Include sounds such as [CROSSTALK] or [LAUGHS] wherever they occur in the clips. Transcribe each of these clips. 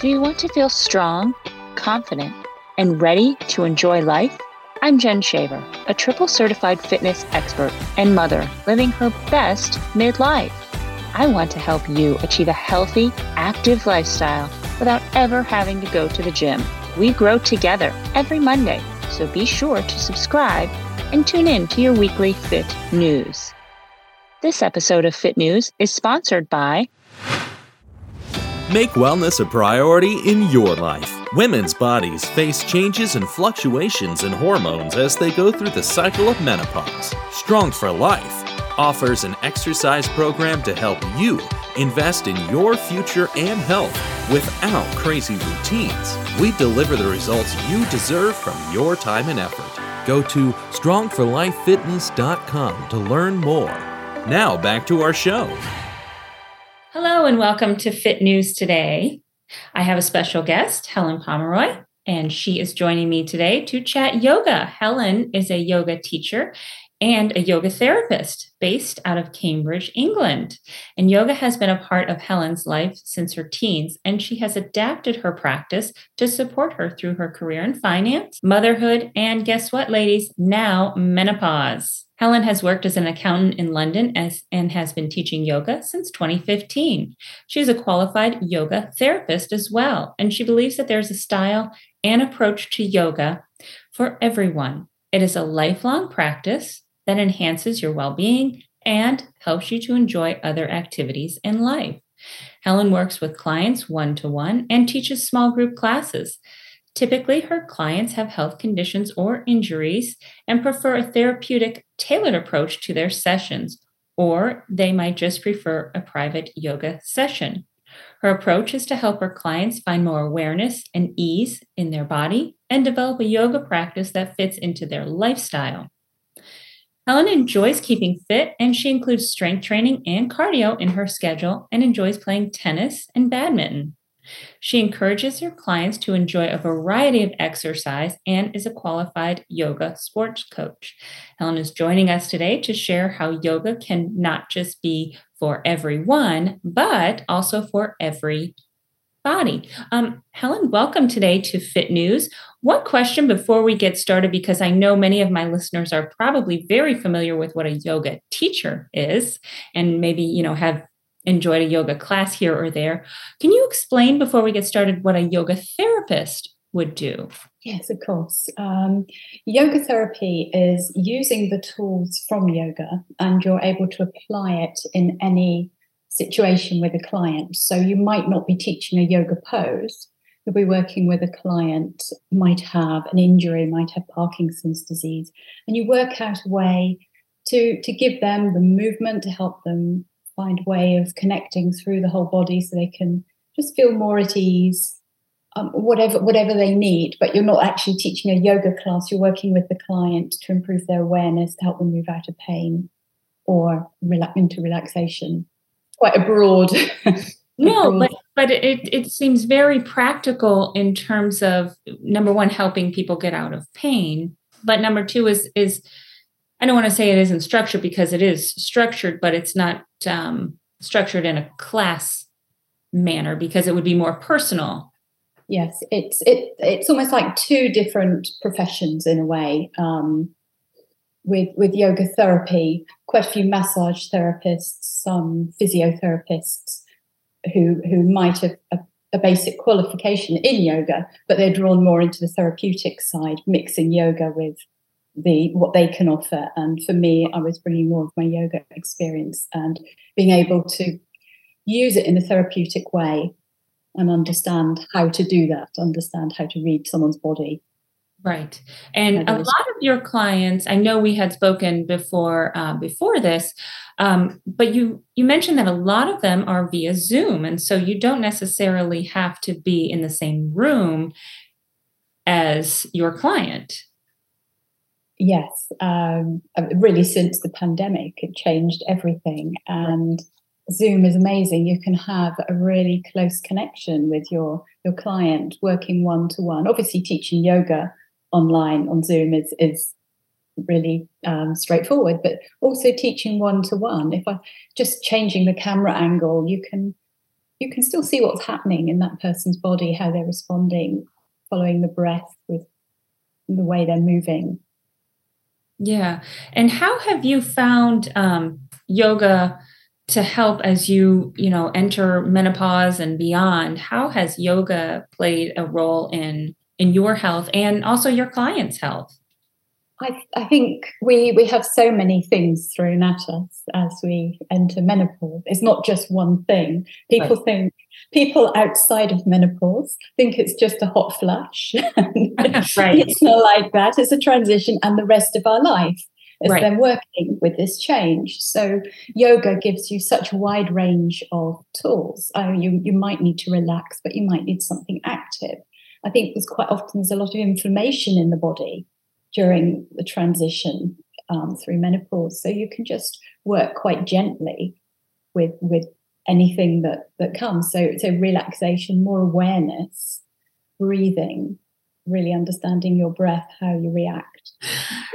Do you want to feel strong, confident, and ready to enjoy life? I'm Jen Shaver, a triple certified fitness expert and mother living her best midlife. I want to help you achieve a healthy, active lifestyle without ever having to go to the gym. We grow together every Monday, so be sure to subscribe and tune in to your weekly Fit News. This episode of Fit News is sponsored by Make wellness a priority in your life. Women's bodies face changes and fluctuations in hormones as they go through the cycle of menopause. Strong for Life offers an exercise program to help you invest in your future and health without crazy routines. We deliver the results you deserve from your time and effort. Go to strongforlifefitness.com to learn more. Now back to our show. Hello, and welcome to Fit News Today. I have a special guest, Helen Pomeroy, and she is joining me today to chat yoga. Helen is a yoga teacher and a yoga therapist based out of Cambridge, England. And yoga has been a part of Helen's life since her teens, and she has adapted her practice to support her through her career in finance, motherhood, and guess what, ladies? Now menopause. Helen has worked as an accountant in London as, and has been teaching yoga since 2015. She is a qualified yoga therapist as well, and she believes that there's a style and approach to yoga for everyone. It is a lifelong practice that enhances your well being and helps you to enjoy other activities in life. Helen works with clients one to one and teaches small group classes. Typically, her clients have health conditions or injuries and prefer a therapeutic, tailored approach to their sessions, or they might just prefer a private yoga session. Her approach is to help her clients find more awareness and ease in their body and develop a yoga practice that fits into their lifestyle. Helen enjoys keeping fit and she includes strength training and cardio in her schedule and enjoys playing tennis and badminton. She encourages her clients to enjoy a variety of exercise and is a qualified yoga sports coach. Helen is joining us today to share how yoga can not just be for everyone, but also for every body. Um, Helen, welcome today to Fit News. One question before we get started, because I know many of my listeners are probably very familiar with what a yoga teacher is, and maybe you know have enjoyed a yoga class here or there. Can you explain before we get started what a yoga therapist would do? Yes, of course. Um, yoga therapy is using the tools from yoga, and you're able to apply it in any situation with a client. So you might not be teaching a yoga pose. You'll be working with a client, might have an injury, might have Parkinson's disease, and you work out a way to, to give them the movement to help them find a way of connecting through the whole body so they can just feel more at ease, um, whatever whatever they need. But you're not actually teaching a yoga class. You're working with the client to improve their awareness, to help them move out of pain or relax into relaxation. Quite a broad. [LAUGHS] no, but but it it seems very practical in terms of number one helping people get out of pain, but number two is is I don't want to say it isn't structured because it is structured, but it's not um, structured in a class manner because it would be more personal. Yes, it's it it's almost like two different professions in a way. Um, with with yoga therapy, quite a few massage therapists, some physiotherapists who who might have a, a basic qualification in yoga, but they're drawn more into the therapeutic side, mixing yoga with the what they can offer. And for me, I was bringing more of my yoga experience and being able to use it in a therapeutic way and understand how to do that, understand how to read someone's body. Right, and a lot of your clients, I know we had spoken before uh, before this, um, but you you mentioned that a lot of them are via Zoom, and so you don't necessarily have to be in the same room as your client yes, um, uh, really since the pandemic, it changed everything. And Zoom is amazing. You can have a really close connection with your your client, working one to one. Obviously, teaching yoga online on Zoom is is really um, straightforward, but also teaching one to one. If I just changing the camera angle, you can you can still see what's happening in that person's body, how they're responding, following the breath with the way they're moving. Yeah. And how have you found um, yoga to help as you, you know, enter menopause and beyond? How has yoga played a role in in your health and also your clients' health? I, I, think we we have so many things thrown at us as we enter menopause. It's not just one thing. People right. think people outside of menopause think it's just a hot flash. [LAUGHS] right. It's not like that. It's a transition and the rest of our life is right. then working with this change. So yoga gives you such a wide range of tools. Uh, you you might need to relax, but you might need something active. I think there's quite often there's a lot of inflammation in the body during the transition um, through menopause. So you can just work quite gently with with anything that that comes. So so relaxation, more awareness, breathing, really understanding your breath, how you react.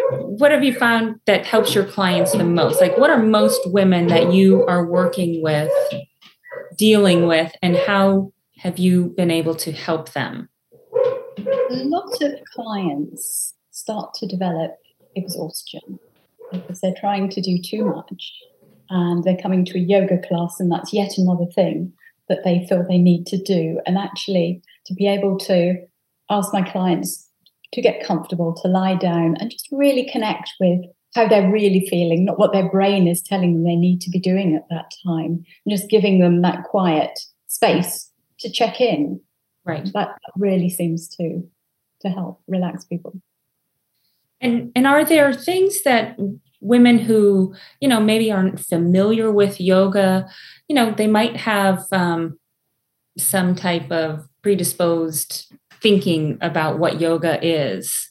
What have you found that helps your clients the most? Like what are most women that you are working with dealing with and how have you been able to help them? A lot of clients start to develop exhaustion. Because they're trying to do too much and they're coming to a yoga class and that's yet another thing that they feel they need to do. And actually to be able to ask my clients to get comfortable to lie down and just really connect with how they're really feeling not what their brain is telling them they need to be doing at that time and just giving them that quiet space to check in. Right. That really seems to to help relax people and and are there things that women who you know maybe aren't familiar with yoga, you know, they might have um, some type of predisposed thinking about what yoga is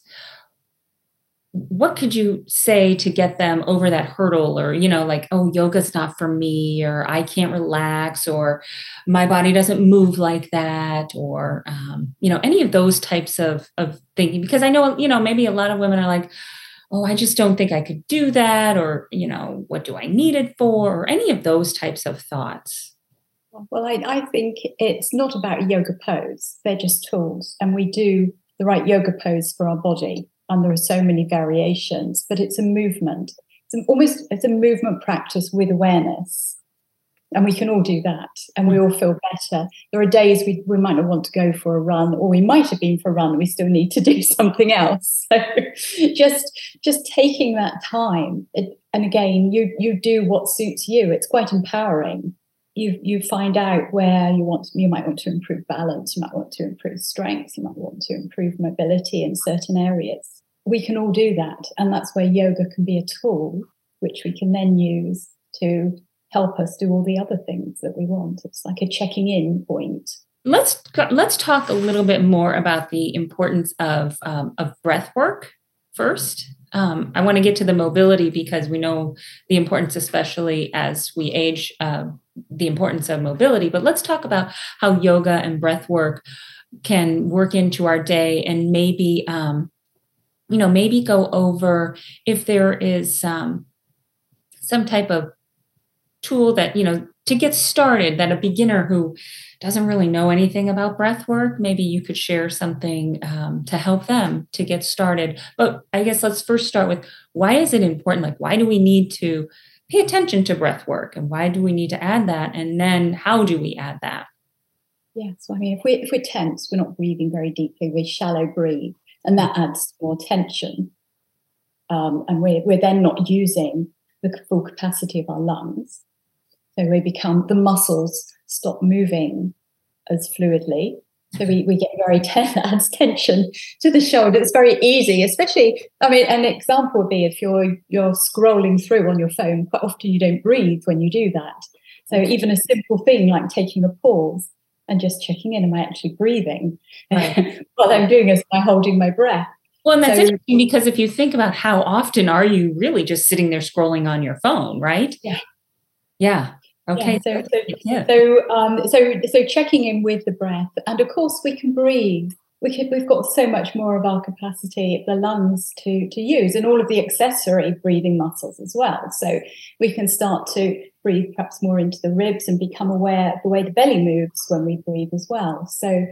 what could you say to get them over that hurdle or you know like oh yoga's not for me or i can't relax or my body doesn't move like that or um, you know any of those types of of thinking? Because i know you know maybe a lot of women are like oh i just don't think i could do that or you know what do i need it for? or any of those types of thoughts. Well i, I think it's not about yoga pose. They're just tools and we do the right yoga pose for our body and there are so many variations but it's a movement. It's almost it's a movement practice with awareness. And we can all do that and we all feel better. There are days we, we might not want to go for a run or we might have been for a run we still need to [LAUGHS] do something else. [LAUGHS] So just just taking that time it, and again you you do what suits you. It's quite empowering. You you find out where you want you might want to improve balance you might want to improve strength you might want to improve mobility in certain areas we can all do that. And that's where yoga can be a tool which we can then use to help us do all the other things that we want. It's like a checking in point. Let's let's talk a little bit more about the importance of um, of breath work first. Um, I want to get to the mobility because we know the importance, especially as we age, uh, the importance of mobility. But let's talk about how yoga and breath work can work into our day and maybe, um, you know, maybe go over if there is um, some type of tool that, you know, to get started that a beginner who doesn't really know anything about breath work, maybe you could share something um, to help them to get started. But I guess let's first start with why is it important? Like, why do we need to pay attention to breath work and why do we need to add that? And then how do we add that? Yeah, so I mean, if, we, if we're tense, we're not breathing very deeply, we shallow breathe, and that adds more tension. Um, and we're, we're then not using the full capacity of our lungs. So we become the muscles stop moving as fluidly. So we, we get very ten- [LAUGHS] adds tension to the shoulder. It's very easy, especially. I mean, an example would be if you're you're scrolling through on your phone. Quite often, you don't breathe when you do that. So even a simple thing like taking a pause and just checking in, am I actually breathing? Right. [LAUGHS] what I'm doing is by holding my breath. Well, and that's so, interesting because if you think about how often are you really just sitting there scrolling on your phone, right? Yeah. Yeah. Okay. Yeah, so, so, yeah. so, um, so, so checking in with the breath, and of course we can breathe we could, we've got so much more of our capacity the lungs to, to use and all of the accessory breathing muscles as well. So we can start to breathe perhaps more into the ribs and become aware of the way the belly moves when we breathe as well. So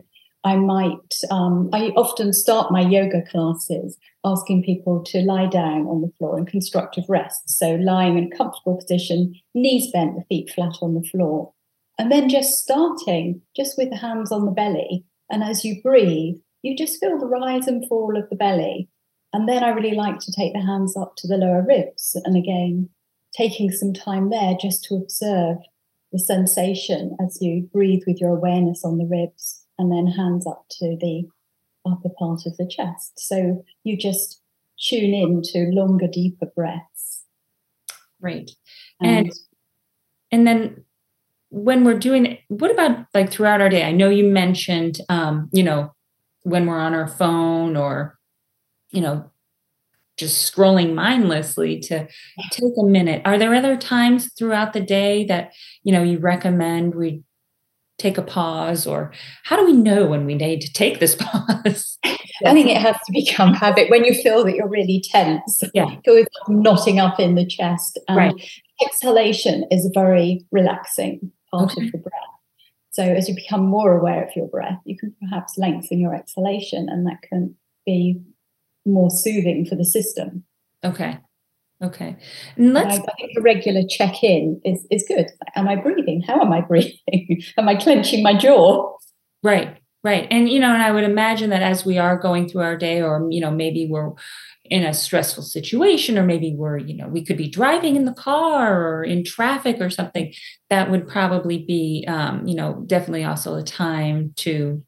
I might, um, I often start my yoga classes asking people to lie down on the floor in constructive rest. So lying in a comfortable position, knees bent, the feet flat on the floor. And then just starting just with the hands on the belly and as you breathe, you just feel the rise and fall of the belly. And then I really like to take the hands up to the lower ribs. And again, taking some time there just to observe the sensation as you breathe with your awareness on the ribs and then hands up to the upper part of the chest. So you just tune in to longer, deeper breaths. Right. And and, and then when we're doing what about like throughout our day? I know you mentioned, um, you know, when we're on our phone or, you know, just scrolling mindlessly to take a minute. Are there other times throughout the day that, you know, you recommend we take a pause or how do we know when we need to take this [LAUGHS] pause? I think it has to become habit when you feel that you're really tense. Yeah. Feel knotting up in the chest. And right. exhalation is very relaxing part okay. of the breath. So as you become more aware of your breath, you can perhaps lengthen your exhalation and that can be more soothing for the system. Okay. Okay. And let's I, I think a regular check-in is, is good. Am I breathing? How am I [LAUGHS] breathing? am I clenching my jaw? Right. Right. And you know, and I would imagine that as we are going through our day, or you know, maybe we're in a stressful situation or maybe we're you know we could be driving in the car or in traffic or something that would probably be um, you know definitely also a time to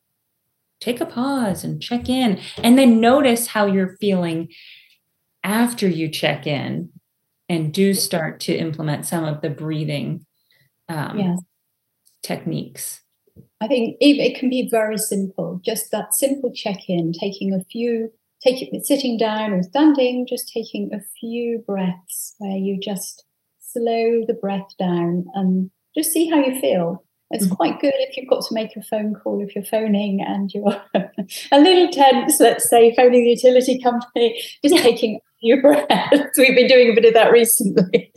take a pause and check in and then notice how you're feeling after you check in and do start to implement some of the breathing um, yes. techniques i think it can be very simple just that simple check-in taking a few taking sitting down or standing, just taking a few breaths where you just slow the breath down and just see how you feel. It's mm-hmm. quite good if you've got to make a phone call, if you're phoning and you're [LAUGHS] a little tense, let's say, phoning the utility company, just taking your breaths. [LAUGHS] We've been doing a bit of that recently.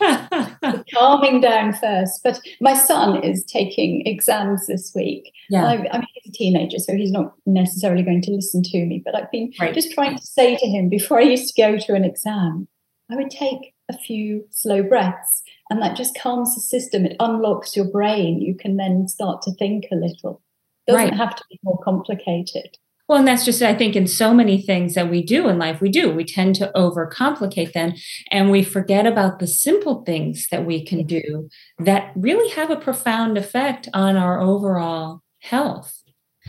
[LAUGHS] Calming down first. But my son is taking exams this week. Yeah. I, I mean, he's a teenager, so he's not necessarily going to listen to me. But I've been right. just trying to say to him before I used to go to an exam, I would take a few slow breaths and that just calms the system. It unlocks your brain. You can then start to think a little. It doesn't right. have to be more complicated. Well, and that's just, I think, in so many things that we do in life, we do. We tend to overcomplicate them and we forget about the simple things that we can do that really have a profound effect on our overall health.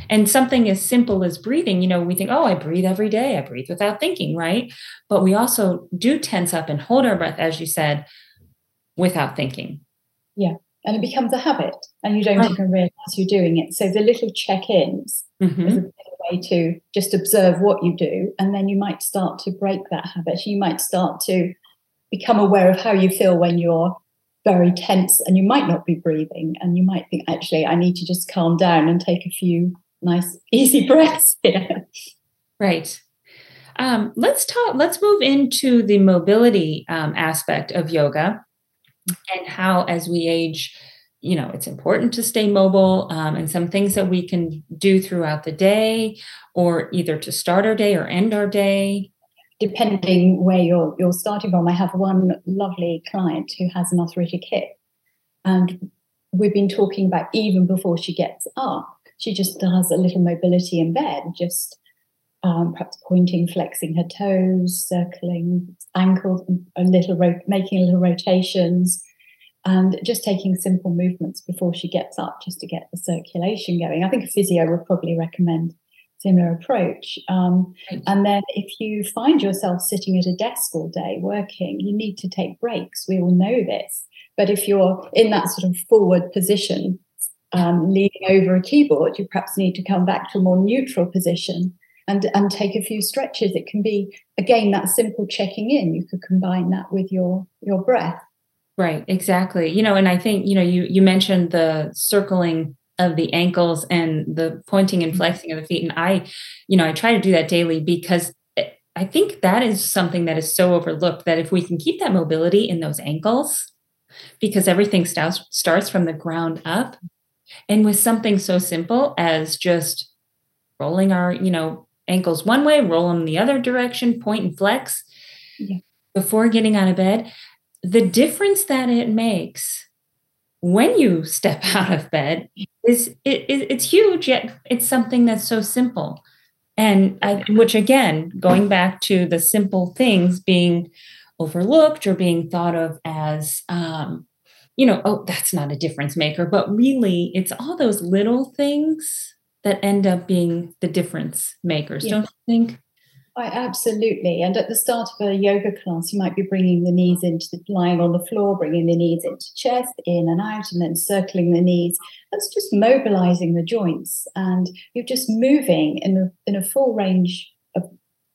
And something as simple as breathing, you know, we think, oh, I breathe every day, I breathe without thinking, right? But we also do tense up and hold our breath, as you said, without thinking. Yeah. And it becomes a habit and you don't right. even realize you're doing it. So the little check ins mm-hmm. Way to just observe what you do. And then you might start to break that habit. You might start to become aware of how you feel when you're very tense and you might not be breathing. And you might think, actually, I need to just calm down and take a few nice, [LAUGHS] easy breaths here. Right. Um, let's talk, let's move into the mobility um, aspect of yoga and how, as we age, you know it's important to stay mobile um, and some things that we can do throughout the day or either to start our day or end our day. Depending where you're you're starting from i have one lovely client who has an arthritic hip and we've been talking about even before she gets up she just does a little mobility in bed just um, perhaps pointing flexing her toes circling ankles a little ro- making little rotations and just taking simple movements before she gets up just to get the circulation going. I think a physio would probably recommend similar approach. Um. And then if you find yourself sitting at a desk all day working, you need to take breaks. We all know this. But if you're in that sort of forward position, um, leaning over a keyboard, you perhaps need to come back to a more neutral position and, and take a few stretches. It can be, again, that simple checking in. You could combine that with your, your breath. Right, exactly. You know, and I think, you know, you you mentioned the circling of the ankles and the pointing and mm-hmm. flexing of the feet. And I, you know, I try to do that daily because I think that is something that is so overlooked that if we can keep that mobility in those ankles, because everything starts starts from the ground up, and with something so simple as just rolling our, you know, ankles one way, roll them the other direction, point and flex yeah. before getting out of bed, the difference that it makes when you step [LAUGHS] out of bed is it, it, it's huge yet it's something that's so simple. And I, which again going back to the simple things being overlooked or being thought of as um, you know oh that's not a difference maker but really it's all those little things that end up being the difference makers yeah. don't you think I, absolutely. And at the start of a yoga class, you might be bringing the knees into the, lying on the floor, bringing the knees into chest, in and out, and then circling the knees. That's just mobilizing the joints, and you're just moving in a in a full range of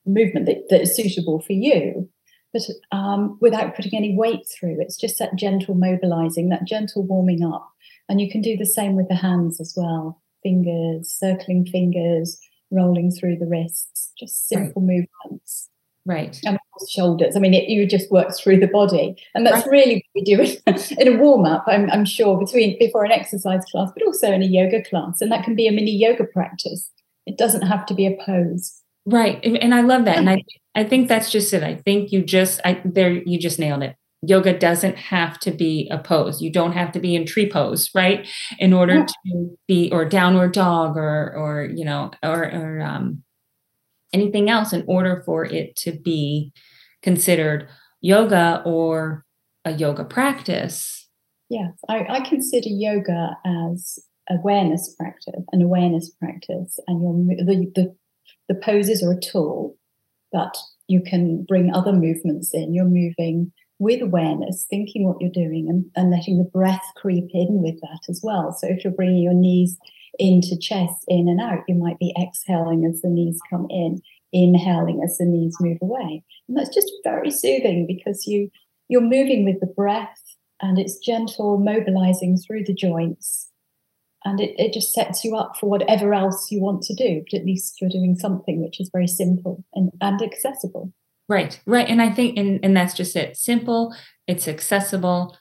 movement that, that is suitable for you, but um, without putting any weight through. It's just that gentle mobilizing, that gentle warming up, and you can do the same with the hands as well. Fingers, circling fingers, rolling through the wrists, just simple right. movements. Right. And shoulders. I mean, it, you just work through the body. And that's right. really what we do in, [LAUGHS] in a warm up, I'm, I'm sure, between before an exercise class, but also in a yoga class. And that can be a mini yoga practice. It doesn't have to be a pose. Right. And I love that. And I, [LAUGHS] I think that's just it. I think you just, I, there, you just nailed it yoga doesn't have to be a pose. You don't have to be in tree pose, right? In order yeah. to be or downward dog or or you know or or um, anything else in order for it to be considered yoga or a yoga practice. Yes, I, I consider yoga as awareness practice, an awareness practice, and your the, the the poses are a tool, but you can bring other movements in. You're moving with awareness, thinking what you're doing and, and letting the breath creep in with that as well. So if you're bringing your knees into chest, in and out, you might be exhaling as the knees come in, inhaling as the knees move away. And that's just very soothing because you you're moving with the breath and it's gentle, mobilizing through the joints. And it, it just sets you up for whatever else you want to do, but at least you're doing something which is very simple and, and accessible. Right, right. And I think, and, and that's just it simple, it's accessible,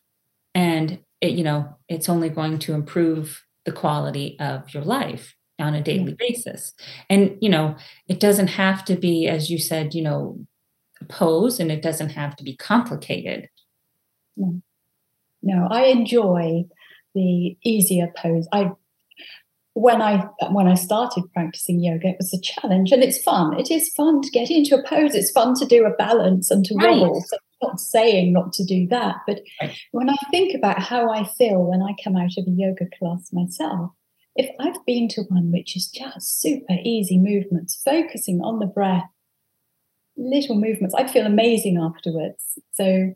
and it, you know, it's only going to improve the quality of your life on a daily yeah. basis. And, you know, it doesn't have to be, as you said, you know, pose and it doesn't have to be complicated. No, no I enjoy the easier pose. I when I when I started practicing yoga, it was a challenge, and it's fun. It is fun to get into a pose. It's fun to do a balance and to right. wobble. So I'm not saying not to do that, but right. when I think about how I feel when I come out of a yoga class myself, if I've been to one which is just super easy movements, focusing on the breath, little movements, I feel amazing afterwards. So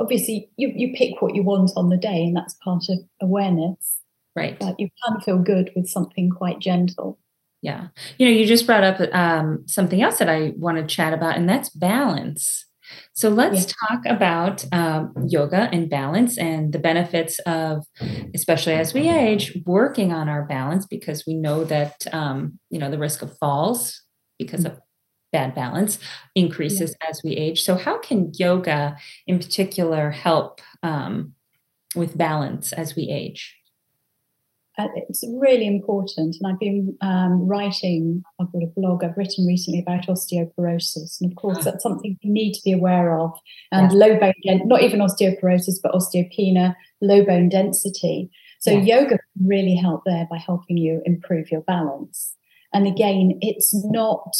obviously, you you pick what you want on the day, and that's part of awareness Right. But you can feel good with something quite gentle. Yeah. You know, you just brought up um, something else that I want to chat about, and that's balance. So let's yeah. talk about um, yoga and balance and the benefits of, especially as we age, working on our balance because we know that, um, you know, the risk of falls because of bad balance increases yeah. as we age. So, how can yoga in particular help um, with balance as we age? Uh, it's really important. And I've been um, writing, I've got a blog I've written recently about osteoporosis. And of course, ah. that's something you need to be aware of. And low bone, not even osteoporosis, but osteopenia, low bone density. So yeah. yoga can really help there by helping you improve your balance. And again, it's not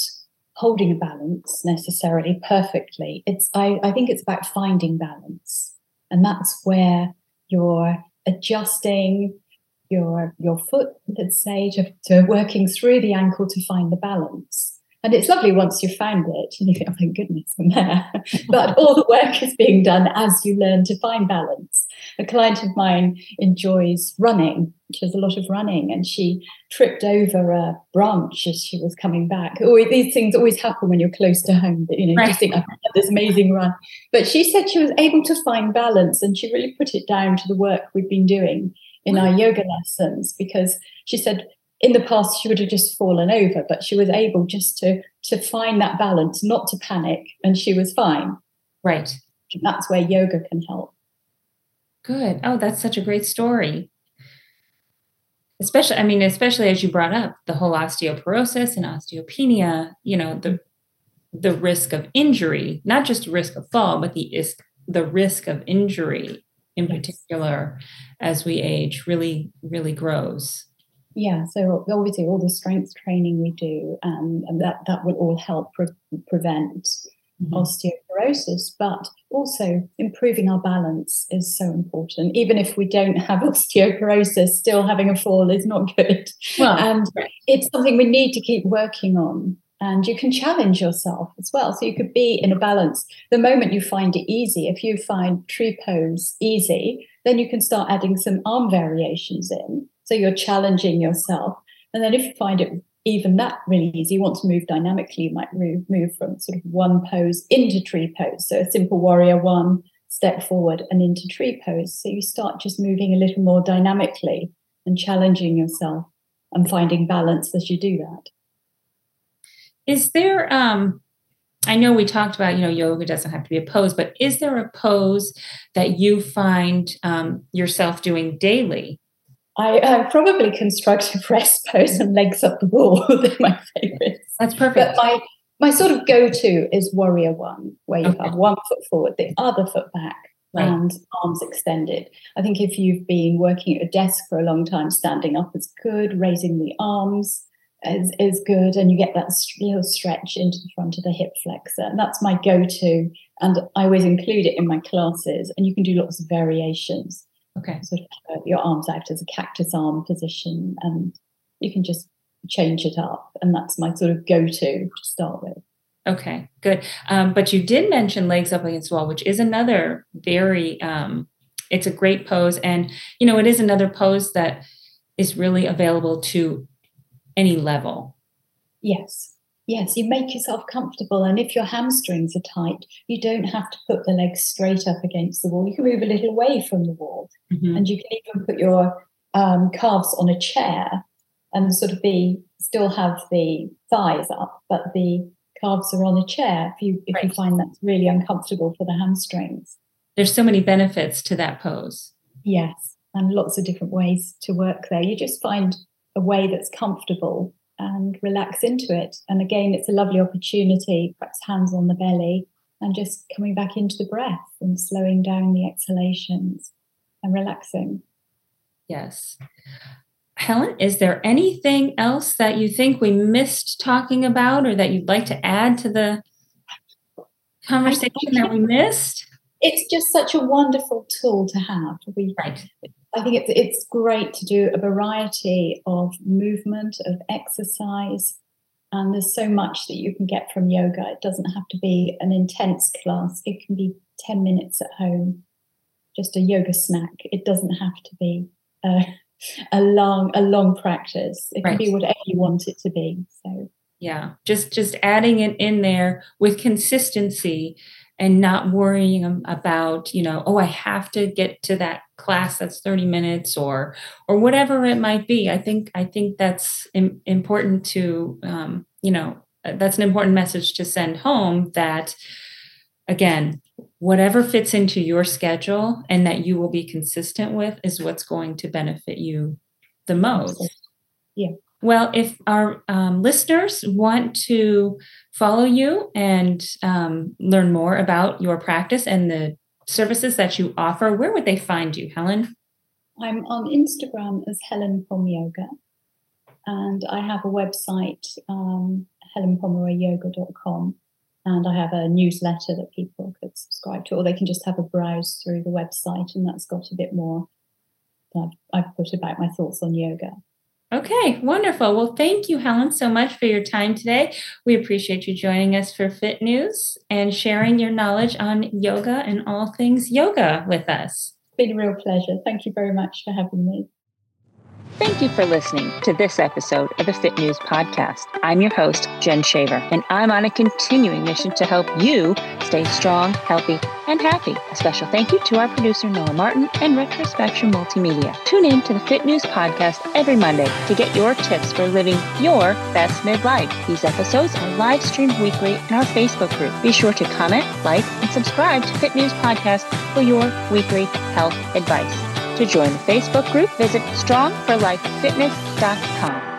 holding a balance necessarily perfectly. It's I, I think it's about finding balance. And that's where you're adjusting your your foot, let's say, to, to working through the ankle to find the balance. And it's lovely once you've found it and you think, oh, thank goodness I'm there. [LAUGHS] but all the work is being done as you learn to find balance. A client of mine enjoys running. She does a lot of running and she tripped over a branch as she was coming back. Oh, these things always happen when you're close to home. You know, right. Oh, you think, I had this amazing run. But she said she was able to find balance and she really put it down to the work we've been doing in our yoga lessons because she said in the past she would have just fallen over, but she was able just to to find that balance, not to panic, and she was fine. Right. That's where yoga can help. Good. Oh, that's such a great story. Especially, I mean, especially as you brought up the whole osteoporosis and osteopenia, you know, the the risk of injury, not just risk of fall, but the is the risk of injury in yes. particular as we age really, really grows. Yeah, so obviously all the strength training we do, um, and that that will all help pre- prevent mm-hmm. osteoporosis, but also improving our balance is so important. Even if we don't have [LAUGHS] osteoporosis, still having a fall is not good. Well, and it's something we need to keep working on. And you can challenge yourself as well. So you could be in a balance. The moment you find it easy, if you find tree pose easy, then you can start adding some arm variations in. So you're challenging yourself. And then if you find it even that really easy. You want to move dynamically, you might move, move from sort of one pose into tree pose. So a simple warrior one, step forward and into tree pose. So you start just moving a little more dynamically and challenging yourself and finding balance as you do that. Is there um I know we talked about, you know, yoga doesn't have to be a pose, but is there a pose that you find um, yourself doing daily I uh, probably constructive rest pose and legs up the wall. [LAUGHS] They're my favorites. That's perfect. But my my sort of go to is warrior one, where you okay. have one foot forward, the other foot back, right. and arms extended. I think if you've been working at a desk for a long time, standing up is good. Raising the arms is, is good, and you get that little stretch into the front of the hip flexor. And that's my go to, and I always include it in my classes. And you can do lots of variations. Okay. Sort of uh, your arms out as a cactus arm position, and you can just change it up. And that's my sort of go to to start with. Okay, good. Um, but you did mention legs up against the wall, which is another very, um, it's a great pose. And, you know, it is another pose that is really available to any level. Yes. Yes, you make yourself comfortable. And if your hamstrings are tight, you don't have to put the legs straight up against the wall. You can move a little away from the wall. Mm-hmm. And you can even put your um, calves on a chair and sort of be still have the thighs up, but the calves are on a chair if you if right. you find that's really uncomfortable for the hamstrings. There's so many benefits to that pose. Yes, and lots of different ways to work there. You just find a way that's comfortable and relax into it. And again, it's a lovely opportunity, perhaps hands on the belly, and just coming back into the breath and slowing down the exhalations and relaxing. Yes. Helen, is there anything else that you think we missed talking about or that you'd like to add to the conversation that we missed? It's just such a wonderful tool to have. We, right. I think it's it's great to do a variety of movement, of exercise, and there's so much that you can get from yoga. It doesn't have to be an intense class. It can be 10 minutes at home, just a yoga snack. It doesn't have to be a, a long a long practice. It can be whatever you want it to be. So yeah, just just adding it in there with consistency and not worrying about you know oh i have to get to that class that's 30 minutes or or whatever it might be. I think i think that's Im- important to um, you know uh, that's an important message to send home that again whatever fits into your schedule and that you will be consistent with is what's going to benefit you the most. Yeah. Well, if our um, listeners want to follow you and um, learn more about your practice and the services that you offer, where would they find you, Helen? I'm on Instagram as Helen Pom Yoga, and I have a website, um, helenpomeroyyoga.com, and I have a newsletter that people could subscribe to, or they can just have a browse through the website, and that's got a bit more. I've put about my thoughts on yoga. Okay, wonderful. Well, thank you, Helen, so much for your time today. We appreciate you joining us for Fit News and sharing your knowledge on yoga and all things yoga with us. It's been a real pleasure. Thank you very much for having me. Thank you for listening to this episode of the Fit News Podcast. I'm your host, Jen Shaver, and I'm on a continuing mission to help you stay strong, healthy, and happy. A special thank you to our producer, Noah Martin, and Retrospection Multimedia. Tune in to the Fit News Podcast every Monday to get your tips for living your best midlife. These episodes are live streamed weekly in our Facebook group. Be sure to comment, like, and subscribe to Fit News Podcast for your weekly health advice. To join the Facebook group, visit strongforlifefitness.com.